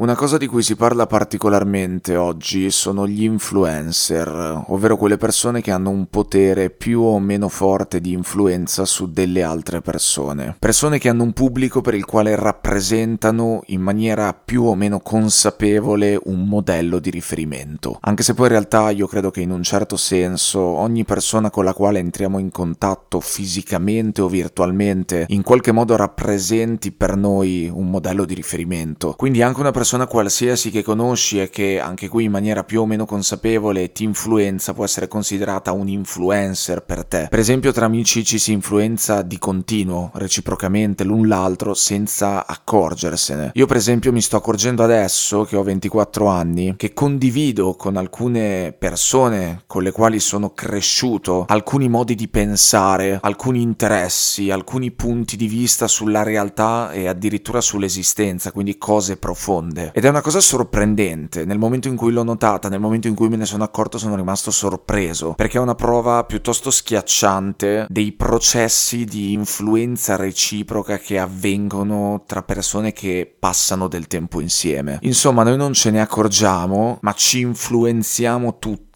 Una cosa di cui si parla particolarmente oggi sono gli influencer, ovvero quelle persone che hanno un potere più o meno forte di influenza su delle altre persone. Persone che hanno un pubblico per il quale rappresentano in maniera più o meno consapevole un modello di riferimento. Anche se poi in realtà io credo che in un certo senso ogni persona con la quale entriamo in contatto fisicamente o virtualmente in qualche modo rappresenti per noi un modello di riferimento. Quindi anche una persona persona qualsiasi che conosci e che anche qui in maniera più o meno consapevole ti influenza può essere considerata un influencer per te. Per esempio tra amici ci si influenza di continuo, reciprocamente l'un l'altro senza accorgersene. Io per esempio mi sto accorgendo adesso che ho 24 anni che condivido con alcune persone con le quali sono cresciuto alcuni modi di pensare, alcuni interessi, alcuni punti di vista sulla realtà e addirittura sull'esistenza, quindi cose profonde grande ed è una cosa sorprendente. Nel momento in cui l'ho notata, nel momento in cui me ne sono accorto, sono rimasto sorpreso perché è una prova piuttosto schiacciante dei processi di influenza reciproca che avvengono tra persone che passano del tempo insieme. Insomma, noi non ce ne accorgiamo, ma ci influenziamo tutti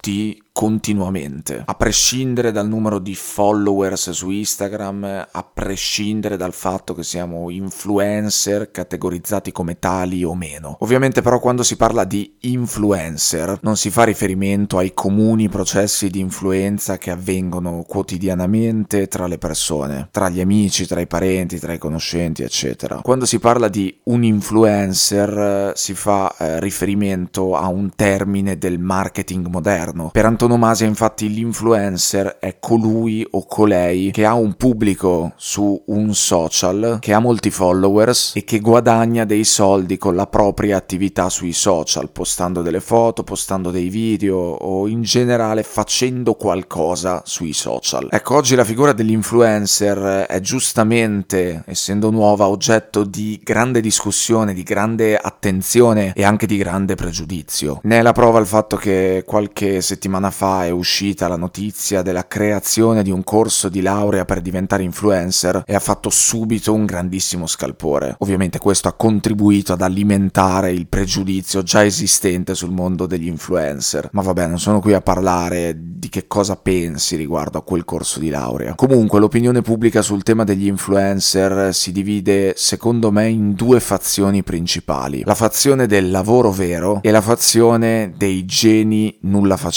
continuamente, a prescindere dal numero di followers su Instagram, a prescindere dal fatto che siamo influencer categorizzati come tali o meno. Ovviamente però quando si parla di influencer non si fa riferimento ai comuni processi di influenza che avvengono quotidianamente tra le persone, tra gli amici, tra i parenti, tra i conoscenti, eccetera. Quando si parla di un influencer si fa eh, riferimento a un termine del marketing moderno. Per Antonio antonomasia infatti l'influencer è colui o colei che ha un pubblico su un social, che ha molti followers e che guadagna dei soldi con la propria attività sui social, postando delle foto, postando dei video o in generale facendo qualcosa sui social. Ecco, oggi la figura dell'influencer è giustamente, essendo nuova, oggetto di grande discussione, di grande attenzione e anche di grande pregiudizio. Ne è la prova il fatto che qualche settimana fa è uscita la notizia della creazione di un corso di laurea per diventare influencer e ha fatto subito un grandissimo scalpore. Ovviamente questo ha contribuito ad alimentare il pregiudizio già esistente sul mondo degli influencer. Ma vabbè, non sono qui a parlare di che cosa pensi riguardo a quel corso di laurea. Comunque l'opinione pubblica sul tema degli influencer si divide secondo me in due fazioni principali. La fazione del lavoro vero e la fazione dei geni nulla facenti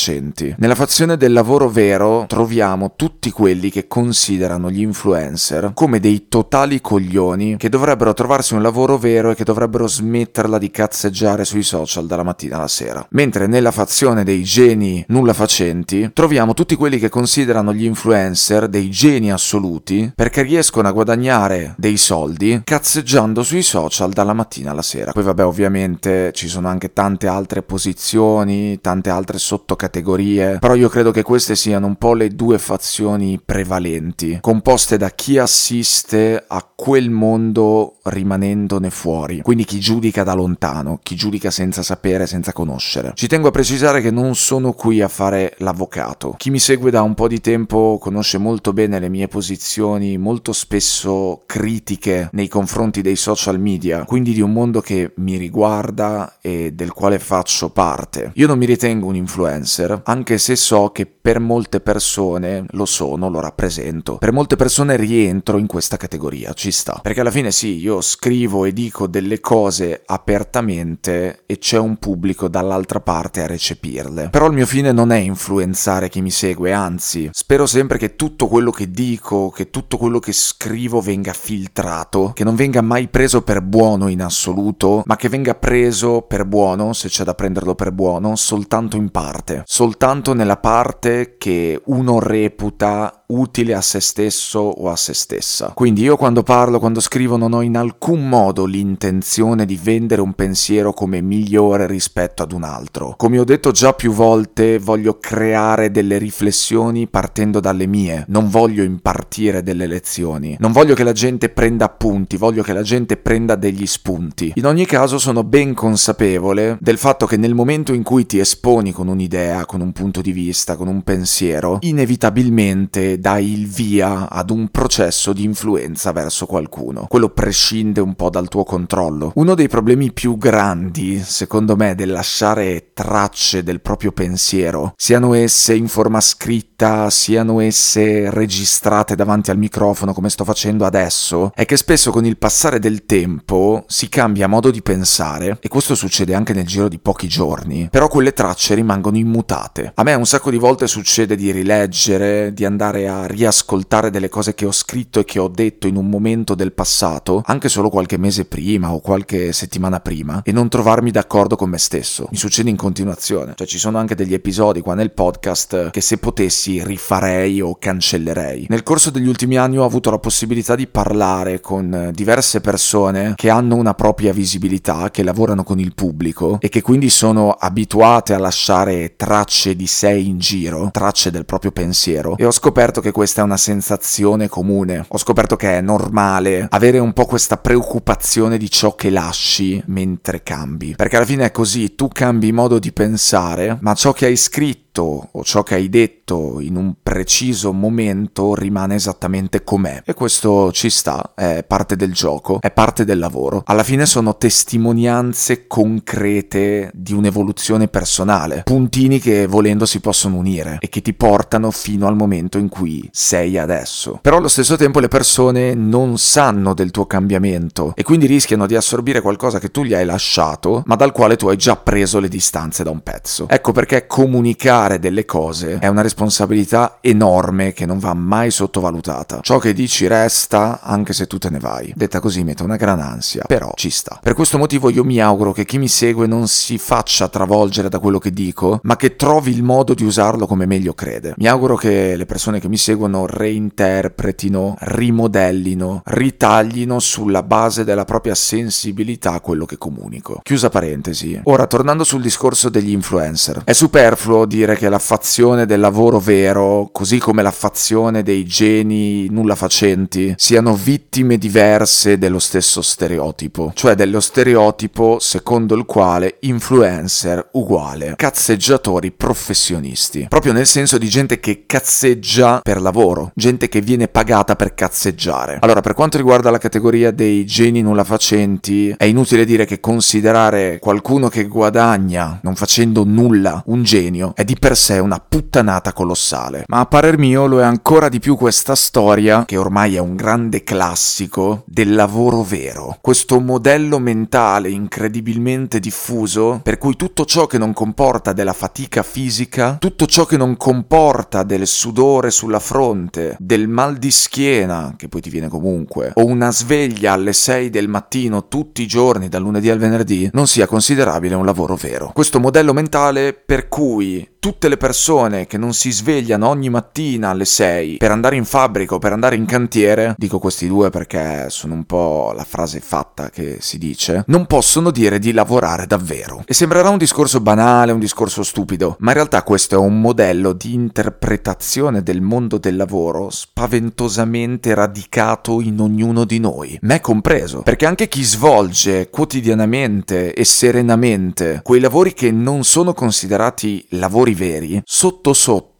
tutti. Nella fazione del lavoro vero troviamo tutti quelli che considerano gli influencer come dei totali coglioni che dovrebbero trovarsi un lavoro vero e che dovrebbero smetterla di cazzeggiare sui social dalla mattina alla sera. Mentre nella fazione dei geni nulla facenti troviamo tutti quelli che considerano gli influencer dei geni assoluti perché riescono a guadagnare dei soldi cazzeggiando sui social dalla mattina alla sera. Poi vabbè ovviamente ci sono anche tante altre posizioni, tante altre sottocategorie categorie, però io credo che queste siano un po' le due fazioni prevalenti, composte da chi assiste a quel mondo rimanendone fuori, quindi chi giudica da lontano, chi giudica senza sapere, senza conoscere. Ci tengo a precisare che non sono qui a fare l'avvocato. Chi mi segue da un po' di tempo conosce molto bene le mie posizioni, molto spesso critiche nei confronti dei social media, quindi di un mondo che mi riguarda e del quale faccio parte. Io non mi ritengo un influencer, anche anche se so che per molte persone lo sono, lo rappresento. Per molte persone rientro in questa categoria, ci sta. Perché alla fine sì, io scrivo e dico delle cose apertamente e c'è un pubblico dall'altra parte a recepirle. Però il mio fine non è influenzare chi mi segue, anzi, spero sempre che tutto quello che dico, che tutto quello che scrivo venga filtrato, che non venga mai preso per buono in assoluto, ma che venga preso per buono, se c'è da prenderlo per buono, soltanto in parte. Soltanto nella parte che uno reputa utile a se stesso o a se stessa. Quindi io quando parlo, quando scrivo, non ho in alcun modo l'intenzione di vendere un pensiero come migliore rispetto ad un altro. Come ho detto già più volte, voglio creare delle riflessioni partendo dalle mie, non voglio impartire delle lezioni, non voglio che la gente prenda appunti, voglio che la gente prenda degli spunti. In ogni caso sono ben consapevole del fatto che nel momento in cui ti esponi con un'idea, con un punto di vista, con un pensiero, inevitabilmente dai il via ad un processo di influenza verso qualcuno. Quello prescinde un po' dal tuo controllo. Uno dei problemi più grandi, secondo me, del lasciare tracce del proprio pensiero, siano esse in forma scritta, siano esse registrate davanti al microfono come sto facendo adesso, è che spesso con il passare del tempo si cambia modo di pensare e questo succede anche nel giro di pochi giorni, però quelle tracce rimangono immutate. A me un sacco di volte succede di rileggere, di andare a riascoltare delle cose che ho scritto e che ho detto in un momento del passato, anche solo qualche mese prima o qualche settimana prima, e non trovarmi d'accordo con me stesso. Mi succede in continuazione. Cioè ci sono anche degli episodi qua nel podcast che se potessi rifarei o cancellerei. Nel corso degli ultimi anni ho avuto la possibilità di parlare con diverse persone che hanno una propria visibilità, che lavorano con il pubblico e che quindi sono abituate a lasciare tracce di sé in giro, tracce del proprio pensiero. E ho scoperto che questa è una sensazione comune. Ho scoperto che è normale avere un po' questa preoccupazione di ciò che lasci mentre cambi. Perché alla fine è così, tu cambi modo di pensare, ma ciò che hai scritto o ciò che hai detto in un preciso momento rimane esattamente com'è. E questo ci sta, è parte del gioco, è parte del lavoro. Alla fine sono testimonianze concrete di un'evoluzione personale, puntini che volendo si possono unire e che ti portano fino al momento in cui sei adesso. Però allo stesso tempo le persone non sanno del tuo cambiamento e quindi rischiano di assorbire qualcosa che tu gli hai lasciato, ma dal quale tu hai già preso le distanze da un pezzo. Ecco perché comunicare fare delle cose è una responsabilità enorme che non va mai sottovalutata. Ciò che dici resta anche se tu te ne vai. Detta così mette una gran ansia, però ci sta. Per questo motivo io mi auguro che chi mi segue non si faccia travolgere da quello che dico, ma che trovi il modo di usarlo come meglio crede. Mi auguro che le persone che mi seguono reinterpretino, rimodellino, ritaglino sulla base della propria sensibilità quello che comunico. Chiusa parentesi. Ora, tornando sul discorso degli influencer, è superfluo dire che la fazione del lavoro vero, così come la fazione dei geni nulla facenti, siano vittime diverse dello stesso stereotipo, cioè dello stereotipo secondo il quale influencer uguale cazzeggiatori professionisti, proprio nel senso di gente che cazzeggia per lavoro, gente che viene pagata per cazzeggiare. Allora, per quanto riguarda la categoria dei geni nulla facenti, è inutile dire che considerare qualcuno che guadagna non facendo nulla un genio è di per sé una puttanata colossale. Ma a parer mio lo è ancora di più questa storia, che ormai è un grande classico, del lavoro vero. Questo modello mentale incredibilmente diffuso, per cui tutto ciò che non comporta della fatica fisica, tutto ciò che non comporta del sudore sulla fronte, del mal di schiena, che poi ti viene comunque, o una sveglia alle 6 del mattino tutti i giorni, dal lunedì al venerdì, non sia considerabile un lavoro vero. Questo modello mentale per cui tutte le persone che non si svegliano ogni mattina alle 6 per andare in fabbrica o per andare in cantiere, dico questi due perché sono un po' la frase fatta che si dice, non possono dire di lavorare davvero. E sembrerà un discorso banale, un discorso stupido, ma in realtà questo è un modello di interpretazione del mondo del lavoro spaventosamente radicato in ognuno di noi, me compreso, perché anche chi svolge quotidianamente e serenamente quei lavori che non sono considerati lavori veri, sotto sotto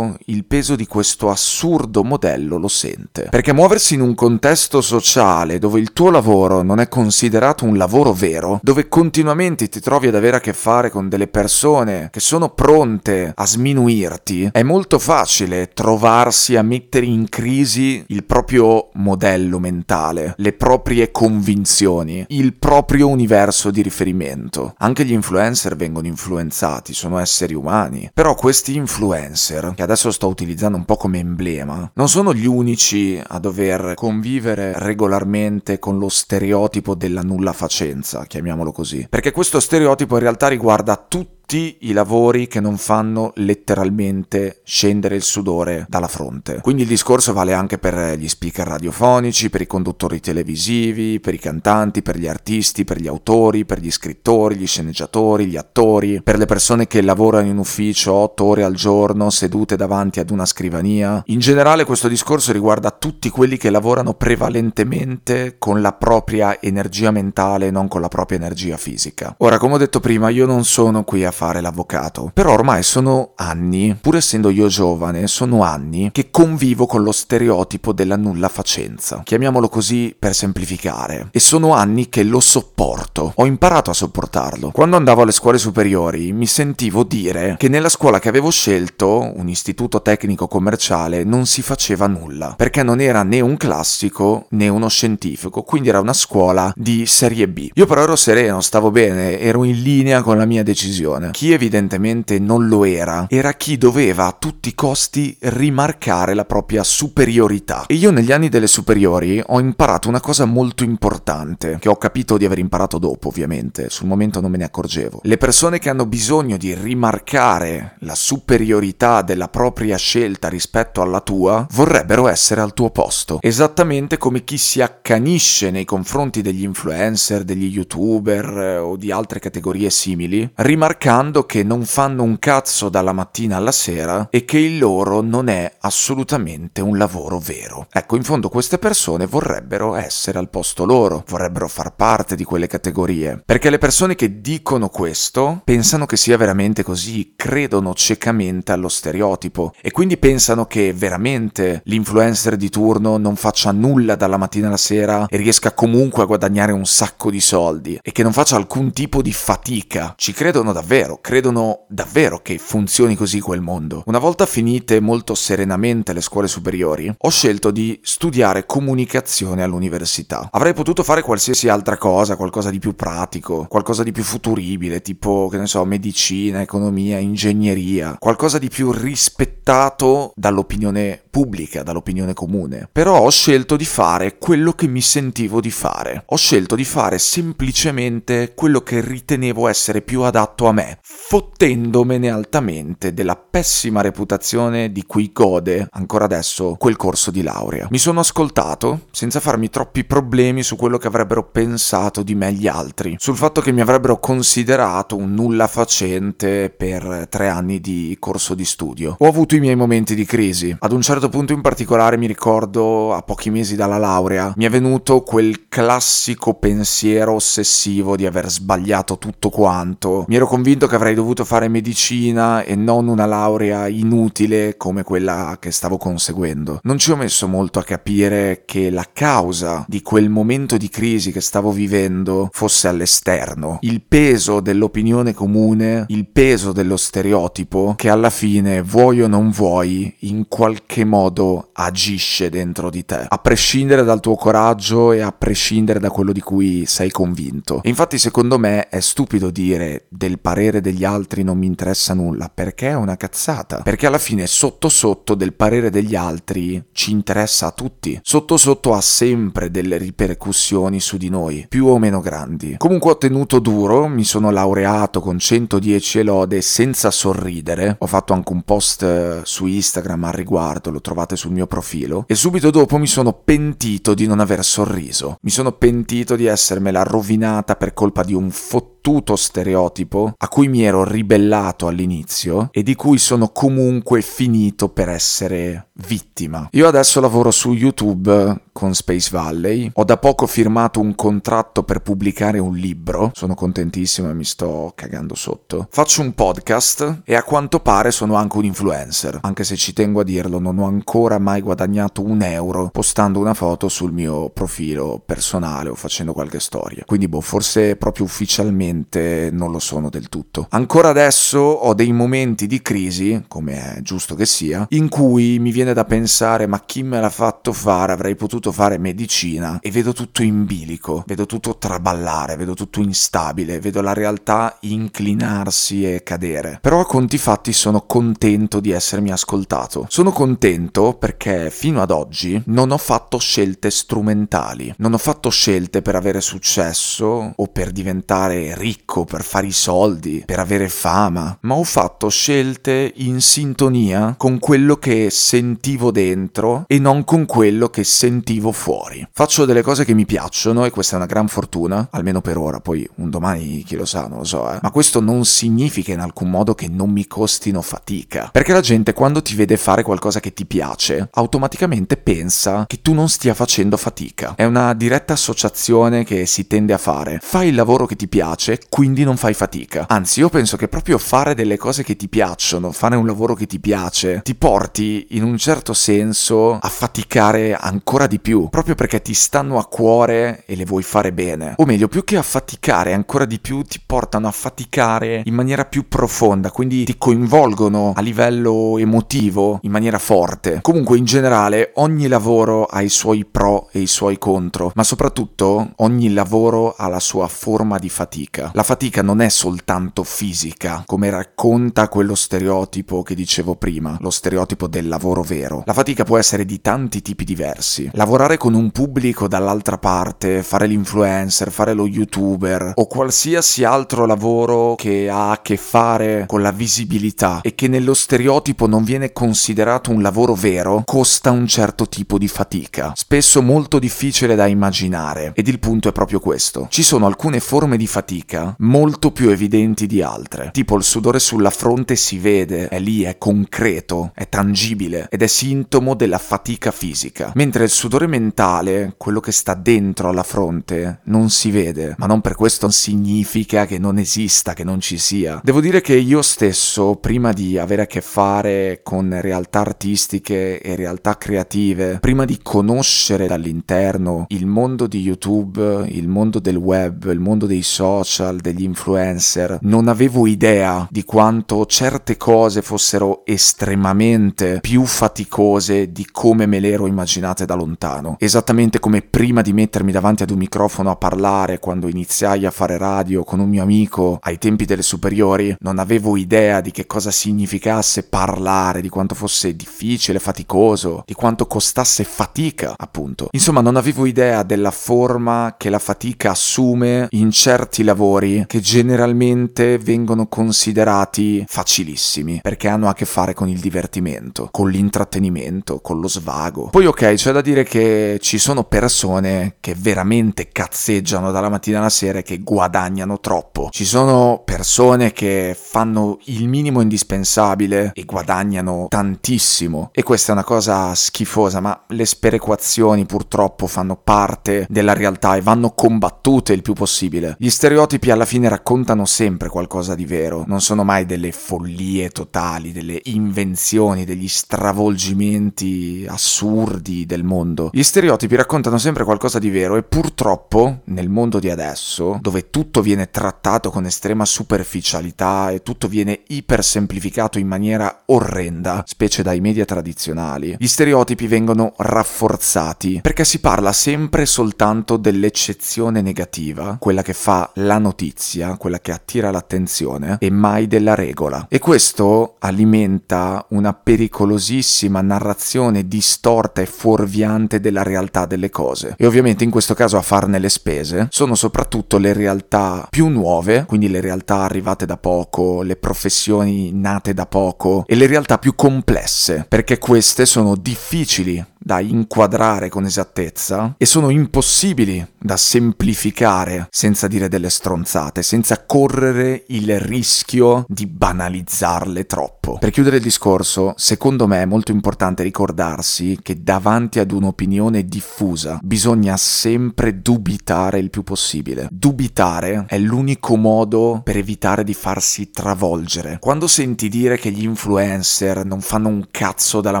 il peso di questo assurdo modello lo sente. Perché muoversi in un contesto sociale dove il tuo lavoro non è considerato un lavoro vero, dove continuamente ti trovi ad avere a che fare con delle persone che sono pronte a sminuirti, è molto facile trovarsi a mettere in crisi il proprio modello mentale, le proprie convinzioni, il proprio universo di riferimento. Anche gli influencer vengono influenzati, sono esseri umani, però questi influencer che adesso sto utilizzando un po' come emblema, non sono gli unici a dover convivere regolarmente con lo stereotipo della nulla facenza, chiamiamolo così. Perché questo stereotipo in realtà riguarda tutti tutti i lavori che non fanno letteralmente scendere il sudore dalla fronte. Quindi il discorso vale anche per gli speaker radiofonici, per i conduttori televisivi, per i cantanti, per gli artisti, per gli autori, per gli scrittori, gli sceneggiatori, gli attori, per le persone che lavorano in ufficio 8 ore al giorno sedute davanti ad una scrivania. In generale questo discorso riguarda tutti quelli che lavorano prevalentemente con la propria energia mentale, non con la propria energia fisica. Ora, come ho detto prima, io non sono qui a fare l'avvocato, però ormai sono anni, pur essendo io giovane, sono anni che convivo con lo stereotipo della nulla facenza. Chiamiamolo così per semplificare. E sono anni che lo sopporto. Ho imparato a sopportarlo. Quando andavo alle scuole superiori mi sentivo dire che nella scuola che avevo scelto, un istituto tecnico commerciale, non si faceva nulla, perché non era né un classico né uno scientifico, quindi era una scuola di serie B. Io però ero sereno, stavo bene, ero in linea con la mia decisione. Chi evidentemente non lo era, era chi doveva a tutti i costi rimarcare la propria superiorità. E io negli anni delle superiori ho imparato una cosa molto importante, che ho capito di aver imparato dopo, ovviamente, sul momento non me ne accorgevo. Le persone che hanno bisogno di rimarcare la superiorità della propria scelta rispetto alla tua, vorrebbero essere al tuo posto. Esattamente come chi si accanisce nei confronti degli influencer, degli youtuber eh, o di altre categorie simili, rimarcando che non fanno un cazzo dalla mattina alla sera e che il loro non è assolutamente un lavoro vero. Ecco, in fondo queste persone vorrebbero essere al posto loro, vorrebbero far parte di quelle categorie, perché le persone che dicono questo pensano che sia veramente così, credono ciecamente allo stereotipo e quindi pensano che veramente l'influencer di turno non faccia nulla dalla mattina alla sera e riesca comunque a guadagnare un sacco di soldi e che non faccia alcun tipo di fatica. Ci credono davvero, credono davvero che funzioni così quel mondo. Una volta finite molto serenamente le scuole superiori, ho scelto di studiare comunicazione all'università. Avrei potuto fare qualsiasi altra cosa, qualcosa di più pratico, qualcosa di più futuribile, tipo, che ne so, medicina, economia, ingegneria, qualcosa di più rispettato dall'opinione pubblica, dall'opinione comune. Però ho scelto di fare quello che mi sentivo di fare. Ho scelto di fare semplicemente quello che ritenevo essere più adatto a me, fottendomene altamente della pessima reputazione di cui gode ancora adesso quel corso di laurea. Mi sono ascoltato senza farmi troppi problemi su quello che avrebbero pensato di me gli altri, sul fatto che mi avrebbero considerato un nulla facente per tre anni di corso di studio. Ho avuto i miei momenti di crisi. Ad un certo punto in particolare mi ricordo a pochi mesi dalla laurea mi è venuto quel classico pensiero ossessivo di aver sbagliato tutto quanto. Mi ero convinto che avrei dovuto fare medicina e non una laurea inutile come quella che stavo conseguendo. Non ci ho messo molto a capire che la causa di quel momento di crisi che stavo vivendo fosse all'esterno. Il peso dell'opinione comune, il peso dello stereotipo che alla fine, vuoi o non vuoi, in qualche modo agisce dentro di te, a prescindere dal tuo coraggio e a prescindere da quello di cui sei convinto. E infatti secondo me è stupido dire del parere degli altri non mi interessa nulla, perché è una cazzata. Perché alla fine sotto sotto del parere degli altri ci interessa a tutti. Sotto sotto ha sempre delle ripercussioni su di noi, più o meno grandi. Comunque ho tenuto duro, mi sono laureato con 110 lode senza sorridere. Ho fatto anche un post eh, su Instagram al riguardo, lo trovate sul mio profilo. E subito dopo mi sono pentito di non aver sorriso. Mi sono pentito di essermela rovinata per colpa di un fottuto stereotipo a cui mi ero ribellato all'inizio e di cui sono comunque finito per essere vittima. Io adesso lavoro su YouTube con Space Valley, ho da poco firmato un contratto per pubblicare un libro, sono contentissimo e mi sto cagando sotto. Faccio un podcast e a quanto pare sono anche un influencer, anche se ci tengo a dirlo, non ho ancora mai guadagnato un euro postando una foto sul mio profilo personale o facendo qualche storia. Quindi boh, forse proprio ufficialmente non lo sono del tutto. Ancora adesso ho dei momenti di crisi, come è giusto che sia, in cui mi viene da pensare ma chi me l'ha fatto fare? Avrei potuto voluto fare medicina e vedo tutto in bilico, vedo tutto traballare, vedo tutto instabile, vedo la realtà inclinarsi e cadere. Però a conti fatti sono contento di essermi ascoltato. Sono contento perché fino ad oggi non ho fatto scelte strumentali, non ho fatto scelte per avere successo o per diventare ricco, per fare i soldi, per avere fama, ma ho fatto scelte in sintonia con quello che sentivo dentro e non con quello che sentivo fuori. Faccio delle cose che mi piacciono e questa è una gran fortuna, almeno per ora, poi un domani chi lo sa, non lo so, eh. Ma questo non significa in alcun modo che non mi costino fatica, perché la gente quando ti vede fare qualcosa che ti piace, automaticamente pensa che tu non stia facendo fatica. È una diretta associazione che si tende a fare. Fai il lavoro che ti piace, quindi non fai fatica. Anzi, io penso che proprio fare delle cose che ti piacciono, fare un lavoro che ti piace, ti porti in un certo senso a faticare ancora di più, proprio perché ti stanno a cuore e le vuoi fare bene. O meglio, più che a faticare ancora di più, ti portano a faticare in maniera più profonda, quindi ti coinvolgono a livello emotivo in maniera forte. Comunque, in generale, ogni lavoro ha i suoi pro e i suoi contro, ma soprattutto ogni lavoro ha la sua forma di fatica. La fatica non è soltanto fisica, come racconta quello stereotipo che dicevo prima, lo stereotipo del lavoro vero. La fatica può essere di tanti tipi diversi. Lavorare con un pubblico dall'altra parte, fare l'influencer, fare lo youtuber o qualsiasi altro lavoro che ha a che fare con la visibilità e che nello stereotipo non viene considerato un lavoro vero, costa un certo tipo di fatica, spesso molto difficile da immaginare. Ed il punto è proprio questo. Ci sono alcune forme di fatica molto più evidenti di altre, tipo il sudore sulla fronte si vede, è lì, è concreto, è tangibile ed è sintomo della fatica fisica, mentre il sudore mentale, quello che sta dentro alla fronte, non si vede, ma non per questo significa che non esista, che non ci sia. Devo dire che io stesso, prima di avere a che fare con realtà artistiche e realtà creative, prima di conoscere dall'interno il mondo di YouTube, il mondo del web, il mondo dei social, degli influencer, non avevo idea di quanto certe cose fossero estremamente più faticose di come me le ero immaginate da lontano. Esattamente come prima di mettermi davanti ad un microfono a parlare quando iniziai a fare radio con un mio amico ai tempi delle superiori, non avevo idea di che cosa significasse parlare, di quanto fosse difficile, faticoso, di quanto costasse fatica, appunto. Insomma, non avevo idea della forma che la fatica assume in certi lavori che generalmente vengono considerati facilissimi, perché hanno a che fare con il divertimento, con l'intrattenimento, con lo svago. Poi ok, c'è da dire che ci sono persone che veramente cazzeggiano dalla mattina alla sera e che guadagnano troppo. Ci sono persone che fanno il minimo indispensabile e guadagnano tantissimo. E questa è una cosa schifosa, ma le sperequazioni purtroppo fanno parte della realtà e vanno combattute il più possibile. Gli stereotipi alla fine raccontano sempre qualcosa di vero, non sono mai delle follie totali, delle invenzioni, degli stravolgimenti assurdi del mondo. Gli stereotipi raccontano sempre qualcosa di vero e purtroppo nel mondo di adesso, dove tutto viene trattato con estrema superficialità e tutto viene ipersemplificato in maniera orrenda, specie dai media tradizionali, gli stereotipi vengono rafforzati perché si parla sempre soltanto dell'eccezione negativa, quella che fa la notizia, quella che attira l'attenzione e mai della regola. E questo alimenta una pericolosissima narrazione distorta e fuorviante della realtà delle cose. E ovviamente in questo caso a farne le spese sono soprattutto le realtà più nuove, quindi le realtà arrivate da poco, le professioni nate da poco e le realtà più complesse, perché queste sono difficili da inquadrare con esattezza e sono impossibili da semplificare senza dire delle stronzate, senza correre il rischio di banalizzarle troppo. Per chiudere il discorso, secondo me è molto importante ricordarsi che davanti ad un'opinione diffusa bisogna sempre dubitare il più possibile. Dubitare è l'unico modo per evitare di farsi travolgere. Quando senti dire che gli influencer non fanno un cazzo dalla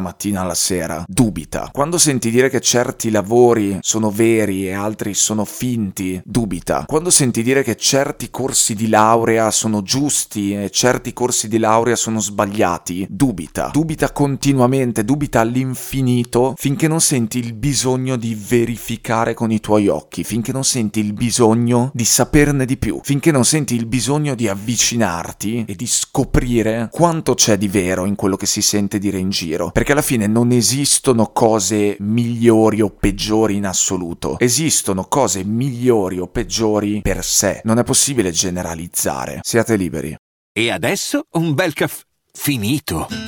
mattina alla sera, dubita Quando senti dire che certi lavori sono veri e altri sono finti, dubita. Quando senti dire che certi corsi di laurea sono giusti e certi corsi di laurea sono sbagliati, dubita. Dubita continuamente, dubita all'infinito finché non senti il bisogno di verificare con i tuoi occhi, finché non senti il bisogno di saperne di più, finché non senti il bisogno di avvicinarti e di scoprire quanto c'è di vero in quello che si sente dire in giro. Perché alla fine non esistono cose migliori o peggiori in assoluto. Esistono cose migliori o peggiori per sé. Non è possibile generalizzare. Siate liberi. E adesso un bel caffè finito.